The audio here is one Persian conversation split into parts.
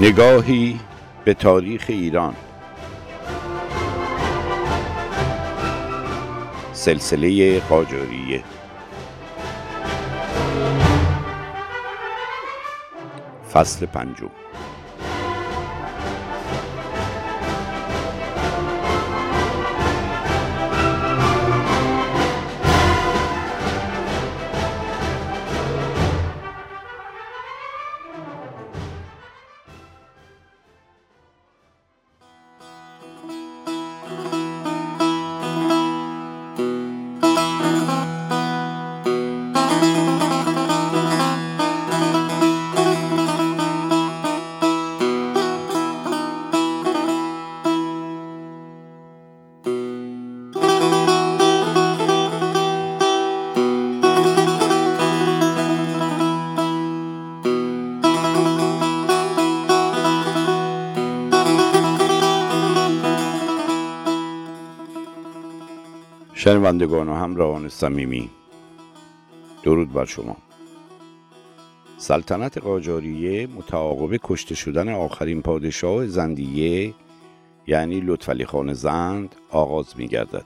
نگاهی به تاریخ ایران. سلسله قاجاریه. فصل پنجم. شنوندگان و همراهان صمیمی درود بر شما. سلطنت قاجاریه متعاقب کشته شدن آخرین پادشاه زندیه یعنی لطفعلی خان زند آغاز می گردد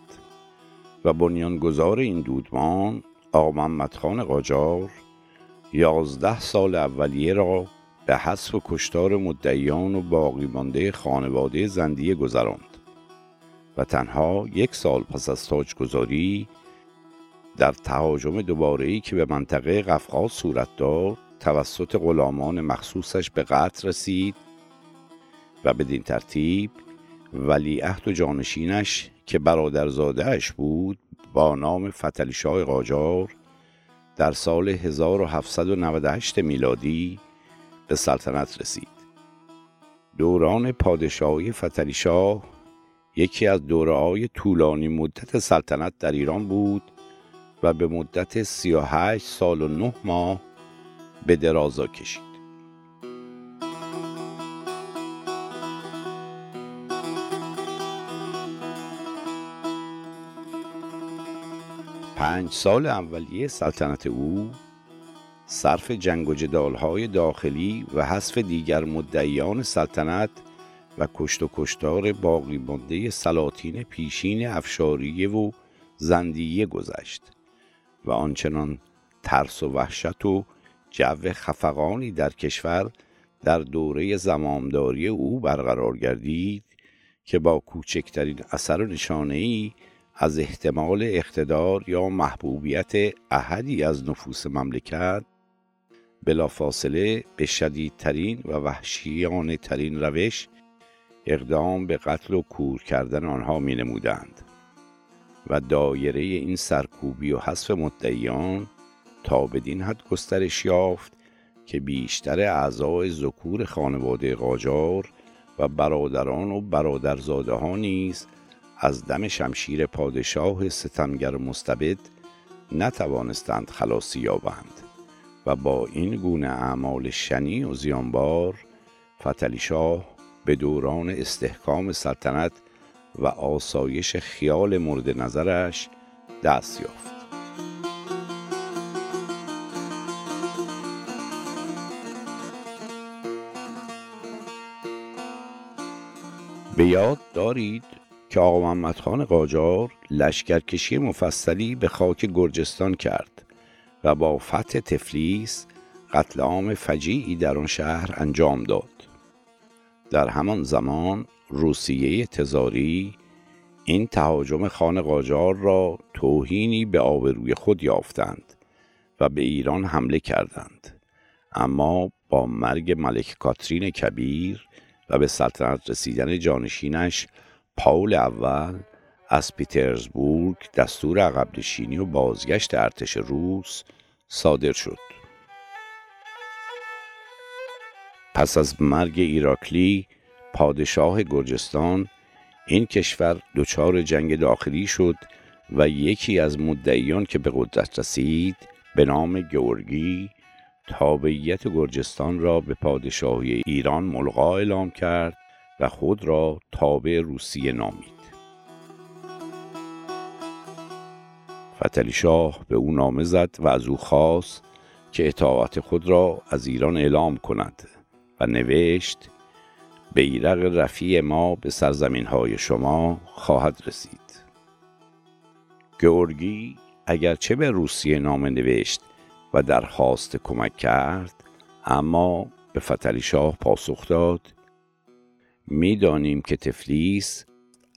و بنیانگذار این دودمان آقا محمد خان قاجار یازده سال اولیه را به حذف و کشتار مدعیان و باقی مانده خانواده زندیه گذراند. و تنها یک سال پس از تاجگذاری در تهاجم دوباره که به منطقه قفقاز صورت داد توسط غلامان مخصوصش به قتل رسید و بدین ترتیب ولیعهد و جانشینش که برادرزادهاش بود با نام فتلی شاه قاجار در سال 1798 میلادی به سلطنت رسید. دوران پادشاهی فتلی شاه یکی از دوره های طولانی مدت سلطنت در ایران بود و به مدت 38 سال و 9 ماه به درازا کشید. پنج سال اولیه سلطنت او صرف جنگ و جدالهای داخلی و حذف دیگر مدعیان سلطنت و کشت و کشتار باقی مانده سلاطین پیشین افشاریه و زندیه گذشت و آنچنان ترس و وحشت و جو خفقانی در کشور در دوره زمامداری او برقرار گردید که با کوچکترین اثر و نشانه ای از احتمال اقتدار یا محبوبیت احدی از نفوس مملکت بلافاصله به شدیدترین و وحشیانه ترین روش اقدام به قتل و کور کردن آنها می نمودند و دایره این سرکوبی و حذف مدعیان تا بدین حد گسترش یافت که بیشتر اعضای ذکور خانواده قاجار و برادران و برادرزاده ها نیز از دم شمشیر پادشاه ستمگر مستبد نتوانستند خلاصی یابند و با این گونه اعمال شنی و زیانبار فتلی شاه به دوران استحکام سلطنت و آسایش خیال مورد نظرش دست یافت. به یاد دارید که آقا محمد خان قاجار لشکرکشی مفصلی به خاک گرجستان کرد و با فتح تفلیس قتل عام فجیعی در آن شهر انجام داد. در همان زمان روسیه تزاری این تهاجم خان قاجار را توهینی به آبروی خود یافتند و به ایران حمله کردند. اما با مرگ ملک کاترین کبیر و به سلطنت رسیدن جانشینش پاول اول از پیترزبورگ دستور عقب نشینی و بازگشت ارتش روس صادر شد. پس از مرگ ایراکلی پادشاه گرجستان این کشور دچار جنگ داخلی شد و یکی از مدعیان که به قدرت رسید به نام گورگی تابعیت گرجستان را به پادشاهی ایران ملغا اعلام کرد و خود را تابع روسیه نامید. فتلی شاه به او نامه زد و از او خواست که اطاعت خود را از ایران اعلام کند. نوشت بیرق رفیع ما به سرزمین های شما خواهد رسید. گورگی اگرچه به روسیه نامه نوشت و درخواست کمک کرد اما به فتلی شاه پاسخ داد می‌دانیم که تفلیس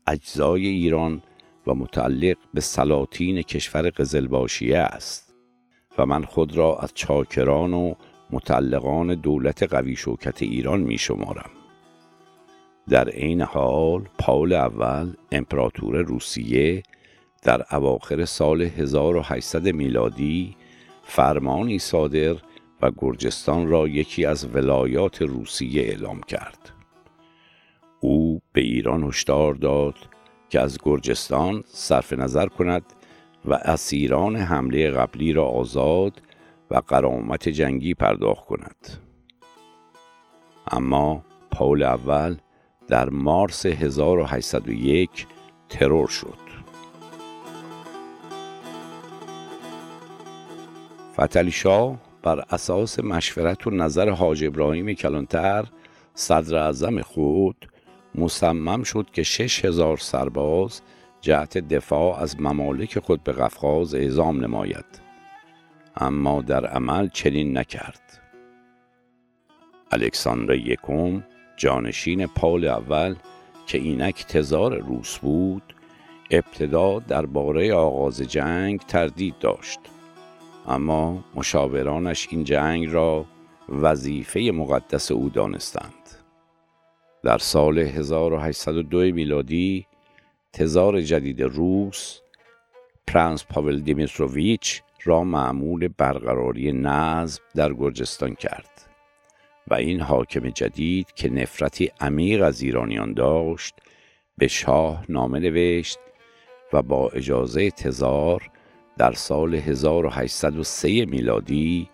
اجزای ایران و متعلق به سلاطین کشور قزلباشیه است و من خود را از چاکران و متعلقان دولت قوی شوکت ایران می شمارم. در عین حال پاول اول امپراتور روسیه در اواخر سال 1800 میلادی فرمانی صادر و گرجستان را یکی از ولایات روسیه اعلام کرد او به ایران هشدار داد که از گرجستان صرف نظر کند و اسیران حمله قبلی را آزاد قرامت جنگی پرداخت کند. اما پاول اول در مارس 1801 ترور شد. فتلی شاه بر اساس مشورت و نظر حاج ابراهیم کلانتر صدر اعظم خود مصمم شد که شش هزار سرباز جهت دفاع از ممالک خود به قفقاز اعزام نماید. اما در عمل چنین نکرد. الکساندر یکم جانشین پال اول که اینک تزار روس بود ابتدا درباره آغاز جنگ تردید داشت. اما مشاورانش این جنگ را وظیفه مقدس او دانستند. در سال 1802 میلادی تزار جدید روس پرنس پاول دیمیتروویچ را معمول برقراری نظم در گرجستان کرد و این حاکم جدید که نفرتی عمیق از ایرانیان داشت به شاه نامه نوشت و با اجازه تزار در سال 1803 میلادی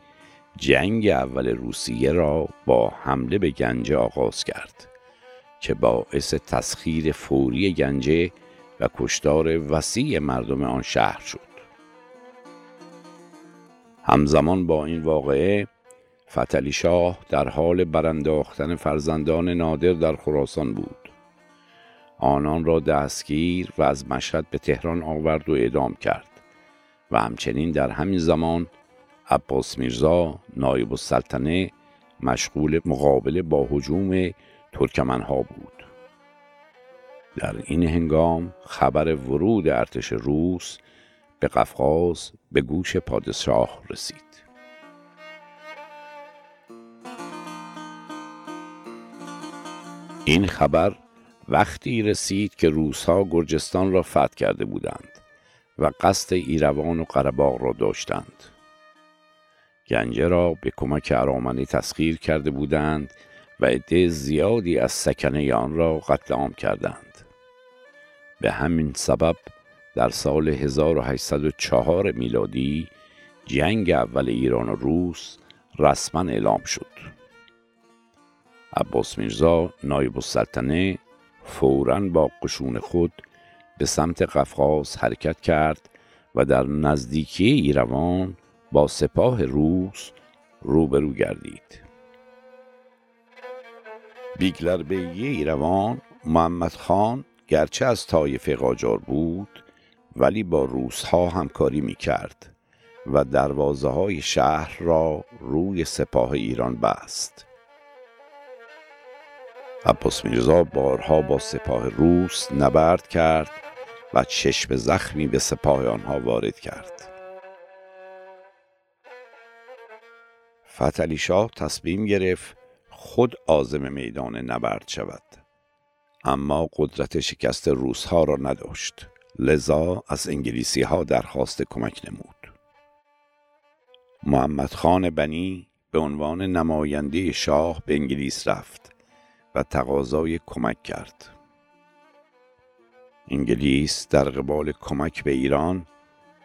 جنگ اول روسیه را با حمله به گنجه آغاز کرد که باعث تسخیر فوری گنجه و کشتار وسیع مردم آن شهر شد. همزمان با این واقعه فتلی شاه در حال برانداختن فرزندان نادر در خراسان بود. آنان را دستگیر و از مشهد به تهران آورد و اعدام کرد و همچنین در همین زمان عباس میرزا نایب السلطنه مشغول مقابله با حجوم ترکمنها بود. در این هنگام خبر ورود ارتش روس به قفقاز به گوش پادشاه رسید. این خبر وقتی رسید که روسها گرجستان را فتح کرده بودند و قصد ایروان و قرباغ را داشتند. گنجه را به کمک ارامنی تسخیر کرده بودند و عده زیادی از سکنه آن را قتل عام کردند. به همین سبب در سال 1804 میلادی جنگ اول ایران و روس رسما اعلام شد. عباس میرزا نایب السلطنه فوراً با قشون خود به سمت قفقاز حرکت کرد و در نزدیکی ایروان با سپاه روس روبرو گردید. بیگلر بیگی ایروان محمد خان گرچه از طایفه قاجار بود ولی با روسها همکاری می کرد و دروازه های شهر را روی سپاه ایران بست. عباس میرزا بارها با سپاه روس نبرد کرد و چشم زخمی به سپاه آنها وارد کرد. فتلی شاه تصمیم گرفت خود آزم میدان نبرد شود. اما قدرت شکست روسها را نداشت. لذا از انگلیسی ها درخواست کمک نمود. محمد خان بنی به عنوان نماینده شاه به انگلیس رفت و تقاضای کمک کرد. انگلیس در قبال کمک به ایران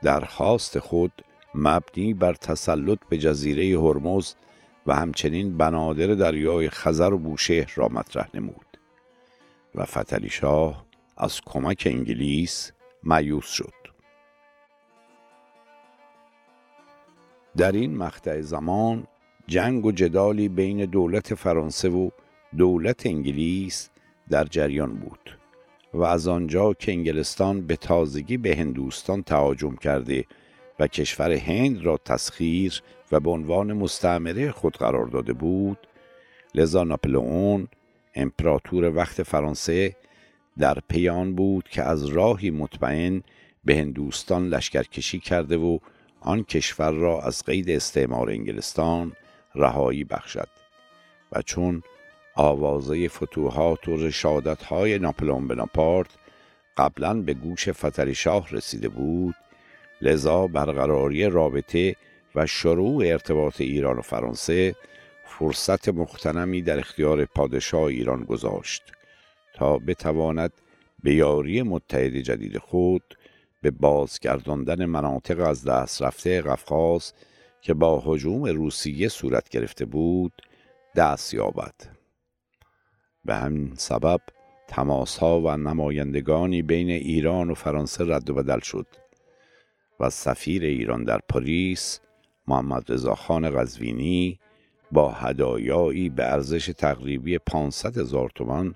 درخواست خود مبنی بر تسلط به جزیره هرمز و همچنین بنادر دریای خزر و بوشهر را مطرح نمود و فتلی شاه از کمک انگلیس مایوس شد. در این مقطع زمان جنگ و جدالی بین دولت فرانسه و دولت انگلیس در جریان بود و از آنجا که انگلستان به تازگی به هندوستان تهاجم کرده و کشور هند را تسخیر و به عنوان مستعمره خود قرار داده بود لذا ناپلئون امپراتور وقت فرانسه در پیان بود که از راهی مطمئن به هندوستان لشکرکشی کرده و آن کشور را از قید استعمار انگلستان رهایی بخشد و چون آوازه فتوحات و رشادت های ناپلئون بناپارت قبلا به گوش فتری شاه رسیده بود لذا برقراری رابطه و شروع ارتباط ایران و فرانسه فرصت مختنمی در اختیار پادشاه ایران گذاشت. تا بتواند به یاری متحد جدید خود به بازگرداندن مناطق از دست رفته قفقاز که با هجوم روسیه صورت گرفته بود دست یابد. به همین سبب تماس ها و نمایندگانی بین ایران و فرانسه رد و بدل شد و سفیر ایران در پاریس محمد رضاخان قزوینی با هدایایی به ارزش تقریبی 500 هزار تومان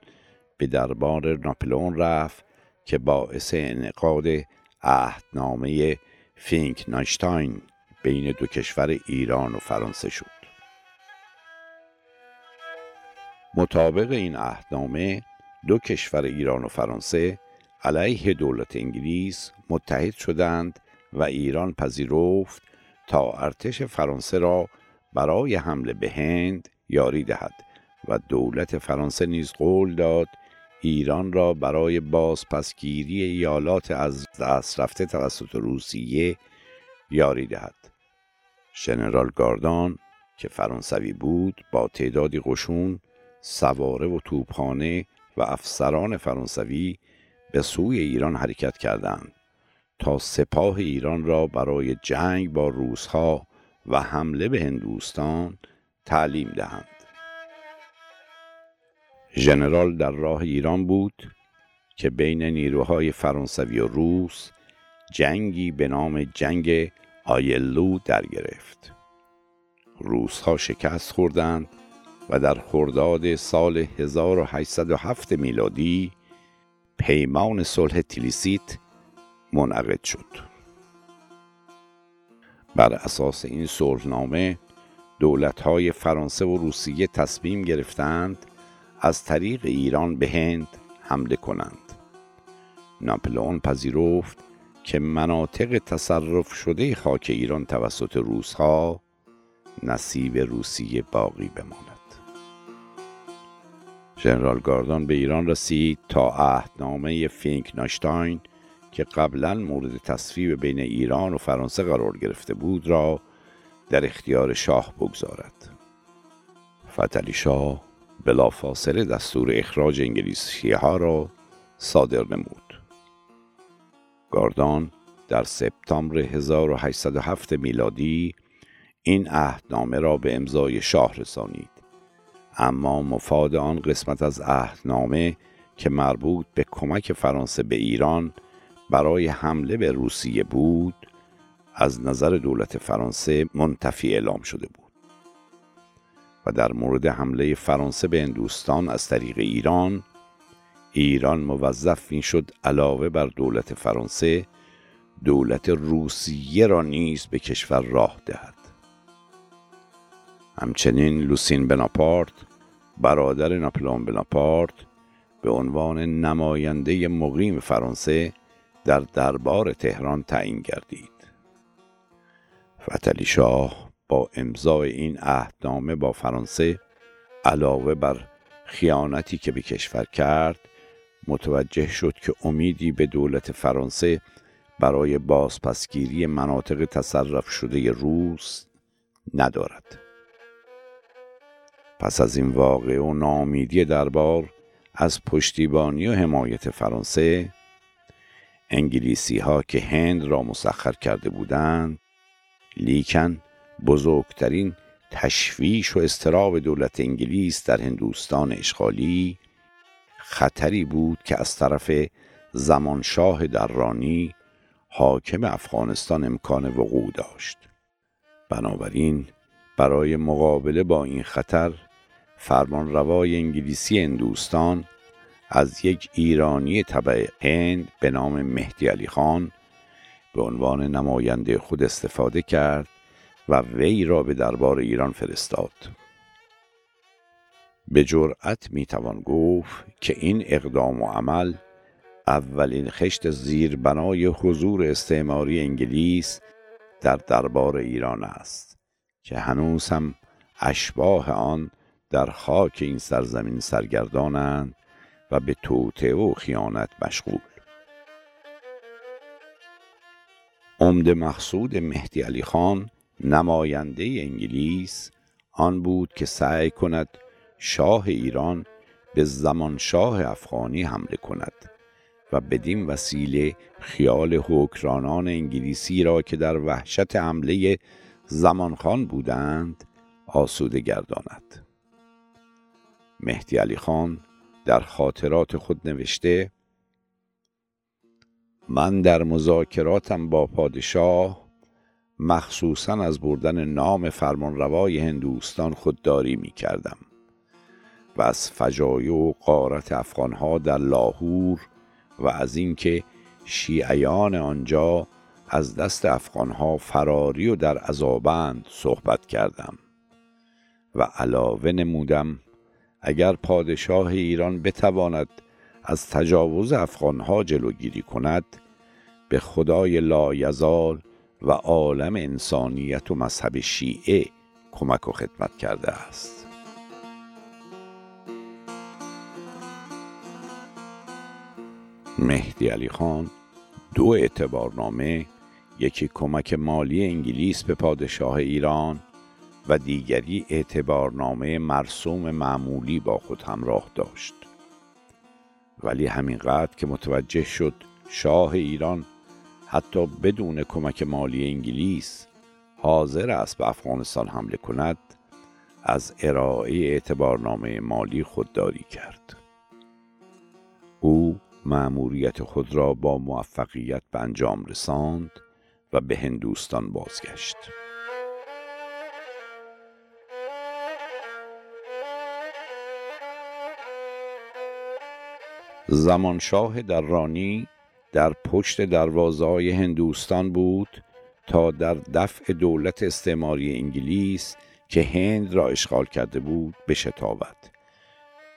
به دربار ناپلئون رفت که باعث انعقاد عهدنامه فینک ناشتاین بین دو کشور ایران و فرانسه شد. مطابق این عهدنامه دو کشور ایران و فرانسه علیه دولت انگلیس متحد شدند و ایران پذیرفت تا ارتش فرانسه را برای حمله به هند یاری دهد و دولت فرانسه نیز قول داد ایران را برای بازپسگیری ایالات از دست رفته توسط روسیه یاری دهد. ژنرال گاردان که فرانسوی بود با تعدادی قشون سواره و توپخانه و افسران فرانسوی به سوی ایران حرکت کردند تا سپاه ایران را برای جنگ با روسها و حمله به هندوستان تعلیم دهند. ژنرال در راه ایران بود که بین نیروهای فرانسوی و روس جنگی به نام جنگ آیلو در گرفت. روسها شکست خوردند و در خرداد سال 1807 میلادی پیمان صلح تیلیسیت منعقد شد. بر اساس این صلحنامه دولت‌های فرانسه و روسیه تصمیم گرفتند از طریق ایران به هند حمله کنند. ناپلئون پذیرفت که مناطق تصرف شده خاک ایران توسط روسها نصیب روسیه باقی بماند. ژنرال گاردان به ایران رسید تا عهدنامه فینک ناشتاین که قبلا مورد تصویب بین ایران و فرانسه قرار گرفته بود را در اختیار شاه بگذارد. فتلی شاه بلافاصله دستور اخراج انگلیسی ها را صادر نمود. گاردان در سپتامبر 1807 میلادی این عهدنامه را به امضای شاه رسانید. اما مفاد آن قسمت از عهدنامه که مربوط به کمک فرانسه به ایران برای حمله به روسیه بود از نظر دولت فرانسه منتفی اعلام شده بود. و در مورد حمله فرانسه به هندوستان از طریق ایران ایران موظف می شد علاوه بر دولت فرانسه دولت روسیه را نیز به کشور راه دهد. همچنین لوسین بناپارت برادر ناپلئون بناپارت به عنوان نماینده مقیم فرانسه در دربار تهران تعیین گردید. فتلی شاه با امضای این عهدنامه با فرانسه علاوه بر خیانتی که به کشور کرد متوجه شد که امیدی به دولت فرانسه برای بازپسگیری مناطق تصرف شده روس ندارد. پس از این واقع و نامیدی دربار از پشتیبانی و حمایت فرانسه انگلیسی ها که هند را مسخر کرده بودند لیکن بزرگترین تشویش و استراب دولت انگلیس در هندوستان اشغالی خطری بود که از طرف زمانشاه دررانی حاکم افغانستان امکان وقوع داشت. بنابراین برای مقابله با این خطر فرمانروای انگلیسی هندوستان از یک ایرانی طبع هند به نام مهدی علی خان به عنوان نماینده خود استفاده کرد و وی را به دربار ایران فرستاد. به جرأت می‌توان گفت که این اقدام و عمل اولین خشت زیربنای حضور استعماری انگلیس در دربار ایران است که هنوز هم اشباه آن در خاک این سرزمین سرگردانند و به توطعه و خیانت مشغول. عمد مقصود مهدی علی خان نماینده انگلیس آن بود که سعی کند شاه ایران به زمان شاه افغانی حمله کند و بدین وسیله خیال حکرانان انگلیسی را که در وحشت حمله زمانخان بودند آسوده گرداند. مهدی علی خان در خاطرات خود نوشته من در مذاکراتم با پادشاه مخصوصا از بردن نام فرمانروای هندوستان خودداری می کردم و از فجایع و قارت افغانها در لاهور و از اینکه شیعیان آنجا از دست افغانها فراری و در عذابند صحبت کردم و علاوه نمودم اگر پادشاه ایران بتواند از تجاوز افغانها جلوگیری کند به خدای لایزال و عالم انسانیت و مذهب شیعه کمک و خدمت کرده است. مهدی علی خان دو اعتبارنامه یکی کمک مالی انگلیس به پادشاه ایران و دیگری اعتبارنامه مرسوم معمولی با خود همراه داشت. ولی همینقدر که متوجه شد شاه ایران حتی بدون کمک مالی انگلیس حاضر است به افغانستان حمله کند از ارائه اعتبارنامه مالی خودداری کرد. او مأموریت خود را با موفقیت به انجام رساند و به هندوستان بازگشت. زمانشاه درانی در پشت دروازه هندوستان بود تا در دفع دولت استعماری انگلیس که هند را اشغال کرده بود بشتابد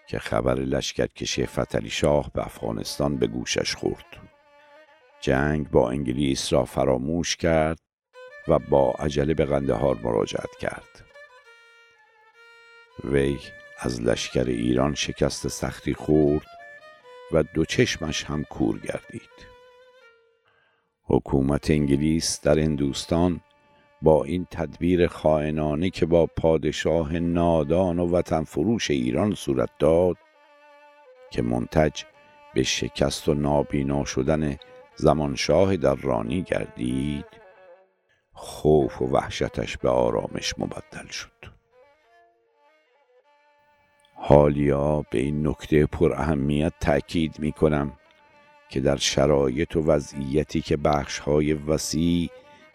که خبر لشکرکشی فتلی شاه به افغانستان به گوشش خورد. جنگ با انگلیس را فراموش کرد و با عجله به قندهار مراجعت کرد. وی از لشکر ایران شکست سختی خورد و دو چشمش هم کور گردید. حکومت انگلیس در هندوستان با این تدبیر خائنانه که با پادشاه نادان و وطن فروش ایران صورت داد که منتج به شکست و نابینا شدن زمانشاه در رانی گردید خوف و وحشتش به آرامش مبدل شد. حالیا به این نکته پر اهمیت تأکید می کنم که در شرایط و وضعیتی که بخشهای وسیع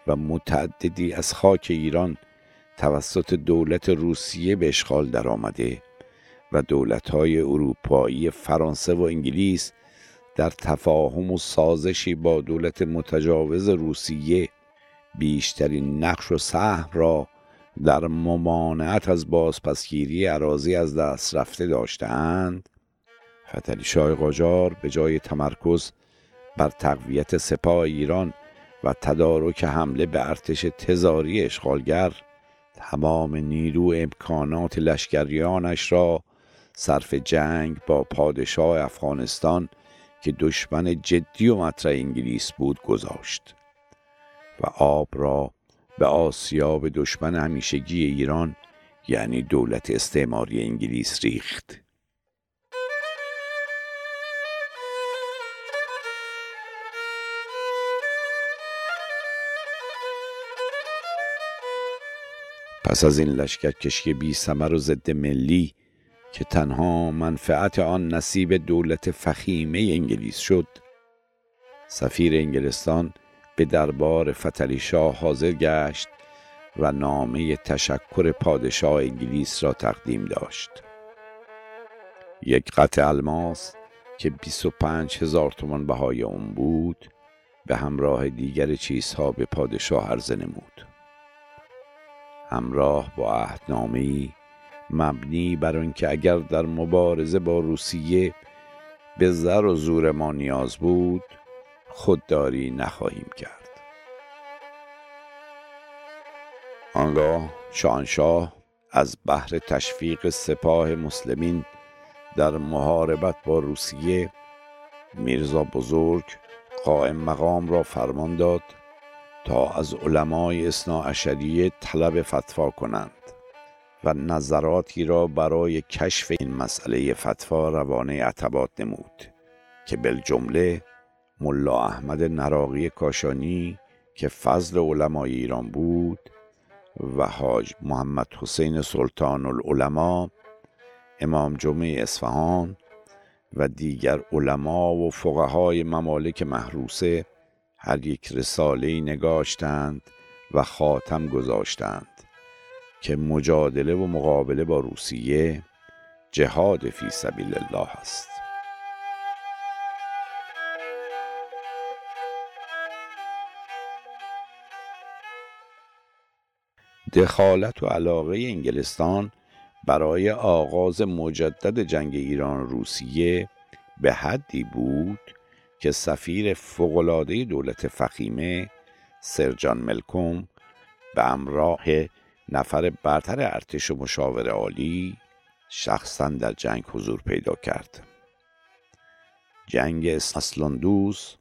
و متعددی از خاک ایران توسط دولت روسیه به اشغال درآمده و دولتهای اروپایی فرانسه و انگلیس در تفاهم و سازشی با دولت متجاوز روسیه بیشترین نقش و سهم را در ممانعت از بازپسگیری عراضی از دست رفته داشتند فتلی شاه قاجار به جای تمرکز بر تقویت سپاه ایران و تدارک حمله به ارتش تزاری اشغالگر تمام نیرو امکانات لشکریانش را صرف جنگ با پادشاه افغانستان که دشمن جدی و مطرح انگلیس بود گذاشت و آب را به آسیاب دشمن همیشگی ایران یعنی دولت استعماری انگلیس ریخت. پس از این لشکر کشی بی سمر و ضد ملی که تنها منفعت آن نصیب دولت فخیمه انگلیس شد سفیر انگلستان به دربار فتلی شاه حاضر گشت و نامه تشکر پادشاه انگلیس را تقدیم داشت. یک قطع الماس که 25 هزار تومان بهای اون بود به همراه دیگر چیزها به پادشاه عرضه نمود. همراه با عهدنامه‌ای مبنی بر آنکه اگر در مبارزه با روسیه به زر و زور ما نیاز بود خودداری نخواهیم کرد. آنگاه شاهنشاه از بحر تشویق سپاه مسلمین در محاربت با روسیه میرزا بزرگ قائم مقام را فرمان داد تا از علمای اصنا طلب فتوا کنند و نظراتی را برای کشف این مسئله فتوا روانه عتبات نمود که بالجمله ملا احمد نراقی کاشانی که فضل علمای ایران بود و حاج محمد حسین سلطان العلماء امام جمعه اصفهان و دیگر علما و فقهای ممالک محروسه هر یک رساله نگاشتند و خاتم گذاشتند که مجادله و مقابله با روسیه جهاد فی سبیل الله است. دخالت و علاقه انگلستان برای آغاز مجدد جنگ ایران روسیه به حدی بود که سفیر فوقالعاده دولت فخیمه سرجان ملکوم به امراه نفر برتر ارتش و مشاور عالی شخصا در جنگ حضور پیدا کرد. جنگ اسلندوس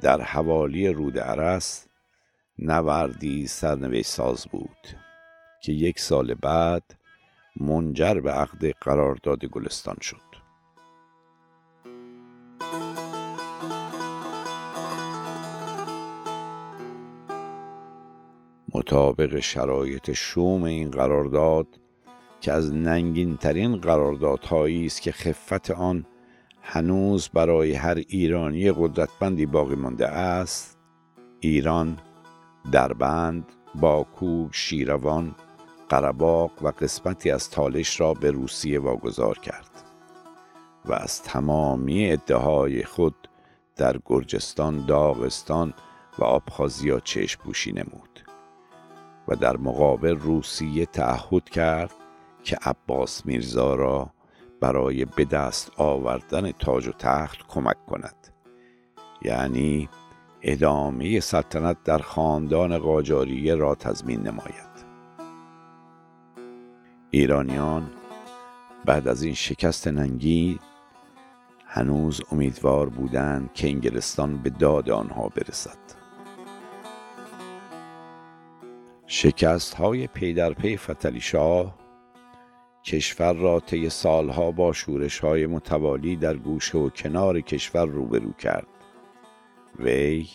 در حوالی رود عرس نوردی سرنوشت ساز بود که یک سال بعد منجر به عقد قرارداد گلستان شد. مطابق شرایط شوم این قرارداد که از ننگین ترین قراردادهایی است که خفت آن هنوز برای هر ایرانی قدرتمندی باقی مانده است ایران دربند باکو شیروان قرباق و قسمتی از تالش را به روسیه واگذار کرد و از تمامی ادعای خود در گرجستان، داغستان و آبخازیا چشم پوشی نمود و در مقابل روسیه تعهد کرد که عباس میرزا را برای به دست آوردن تاج و تخت کمک کند. یعنی ادامه سلطنت در خاندان قاجاریه را تضمین نماید. ایرانیان بعد از این شکست ننگی هنوز امیدوار بودند که انگلستان به داد آنها برسد. شکست های پی در پی فتلی شاه کشور را طی سالها با شورش های متوالی در گوشه و کنار کشور روبرو کرد. وی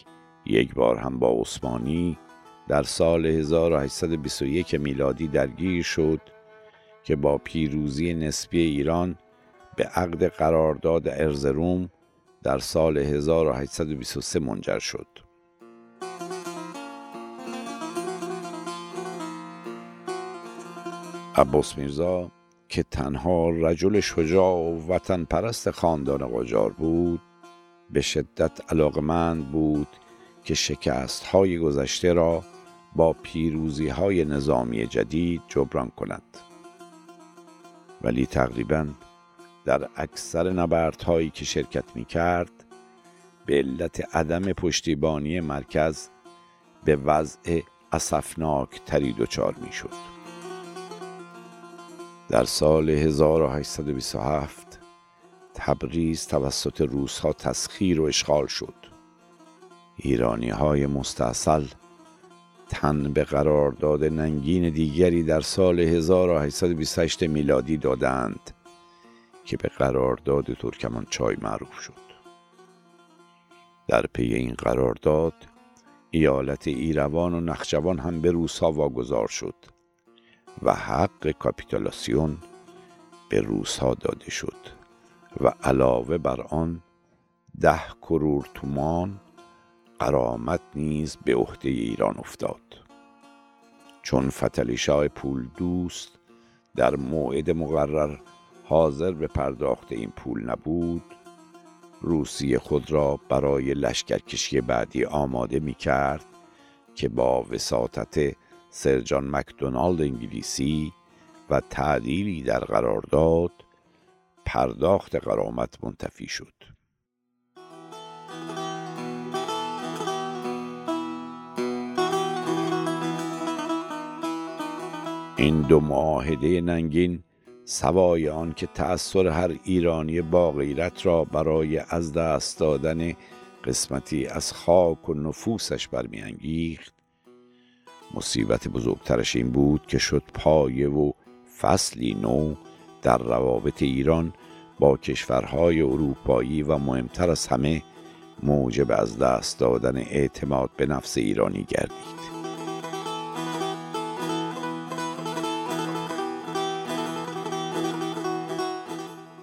یک بار هم با عثمانی در سال 1821 میلادی درگیر شد که با پیروزی نسبی ایران به عقد قرارداد ارزروم در سال 1823 منجر شد. عباس میرزا که تنها رجل شجاع و وطن پرست خاندان قاجار بود به شدت علاقمند بود که شکست های گذشته را با پیروزی های نظامی جدید جبران کند ولی تقریبا در اکثر نبردهایی که شرکت می کرد به علت عدم پشتیبانی مرکز به وضع اصفناک تری دچار می شد. در سال 1827 تبریز توسط روس ها تسخیر و اشغال شد. ایرانی های مستاصل تن به قرارداد ننگین دیگری در سال 1828 میلادی دادند که به قرارداد ترکمانچای معروف شد. در پی این قرارداد ایالت ایروان و نخجوان هم به روسا واگذار شد و حق کاپیتولاسیون به روسا داده شد. و علاوه بر آن ده کرور تومان قرامت نیز به عهده ایران افتاد. چون فتلی شاه پول دوست در موعد مقرر حاضر به پرداخت این پول نبود روسیه خود را برای لشکرکشی بعدی آماده می کرد که با وساطت سرجان مکدونالد انگلیسی و تعدیلی در قرارداد پرداخت قرامت منتفی شد. این دو معاهده ننگین سوای آن که تأثیر هر ایرانی با غیرت را برای از دست دادن قسمتی از خاک و نفوسش برمیانگیخت. مصیبت بزرگترش این بود که شد پایه و فصلی نو در روابط ایران با کشورهای اروپایی و مهمتر از همه موجب از دست دادن اعتماد به نفس ایرانی گردید.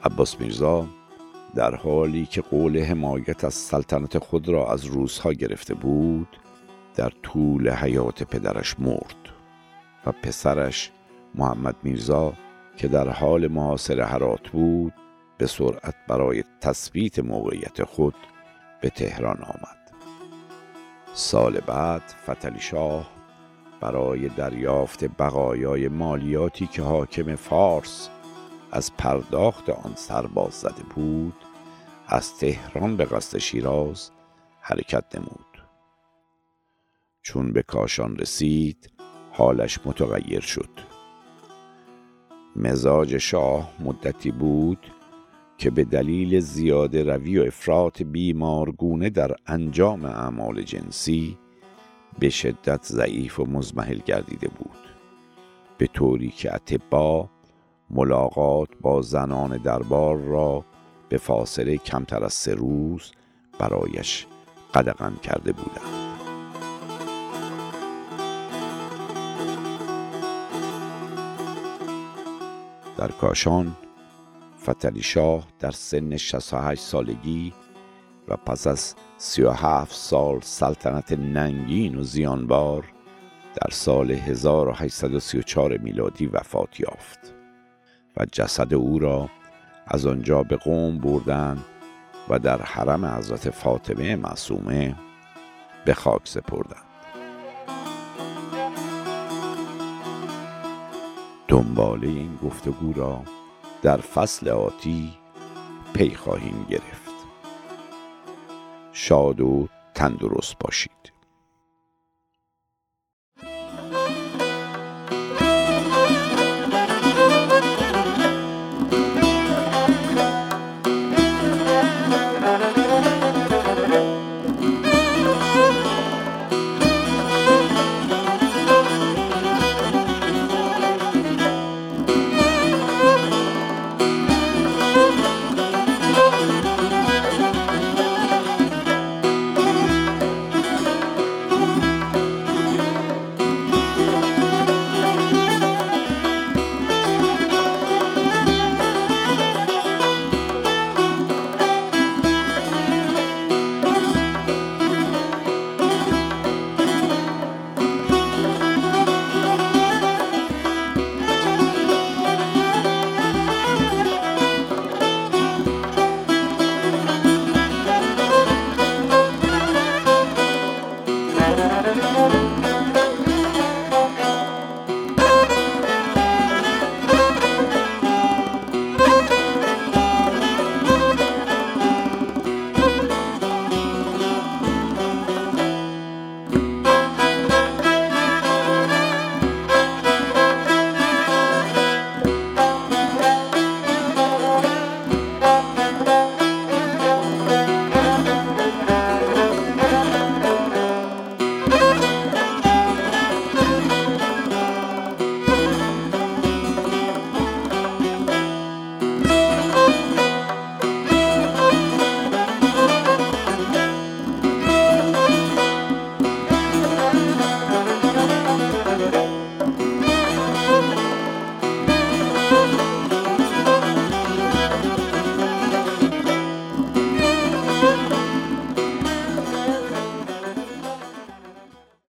عباس میرزا در حالی که قول حمایت از سلطنت خود را از روزها گرفته بود در طول حیات پدرش مرد و پسرش محمد میرزا که در حال محاصر هرات بود به سرعت برای تثبیت موقعیت خود به تهران آمد. سال بعد فتلی شاه برای دریافت بقایای مالیاتی که حاکم فارس از پرداخت آن سرباز زده بود از تهران به قصد شیراز حرکت نمود. چون به کاشان رسید حالش متغیر شد. مزاج شاه مدتی بود که به دلیل زیاده روی و افراط بیمارگونه در انجام اعمال جنسی به شدت ضعیف و مزمحل گردیده بود. به طوری که اتبا ملاقات با زنان دربار را به فاصله کمتر از سه روز برایش قدغن کرده بودند. در کاشان فتلی شاه در سن 68 سالگی و پس از 37 سال سلطنت ننگین و زیانبار در سال 1834 میلادی وفات یافت و جسد او را از آنجا به قوم بردند و در حرم حضرت فاطمه معصومه به خاک سپردند. دنباله این گفتگو را در فصل آتی پی خواهیم گرفت. شاد و تندرست باشید.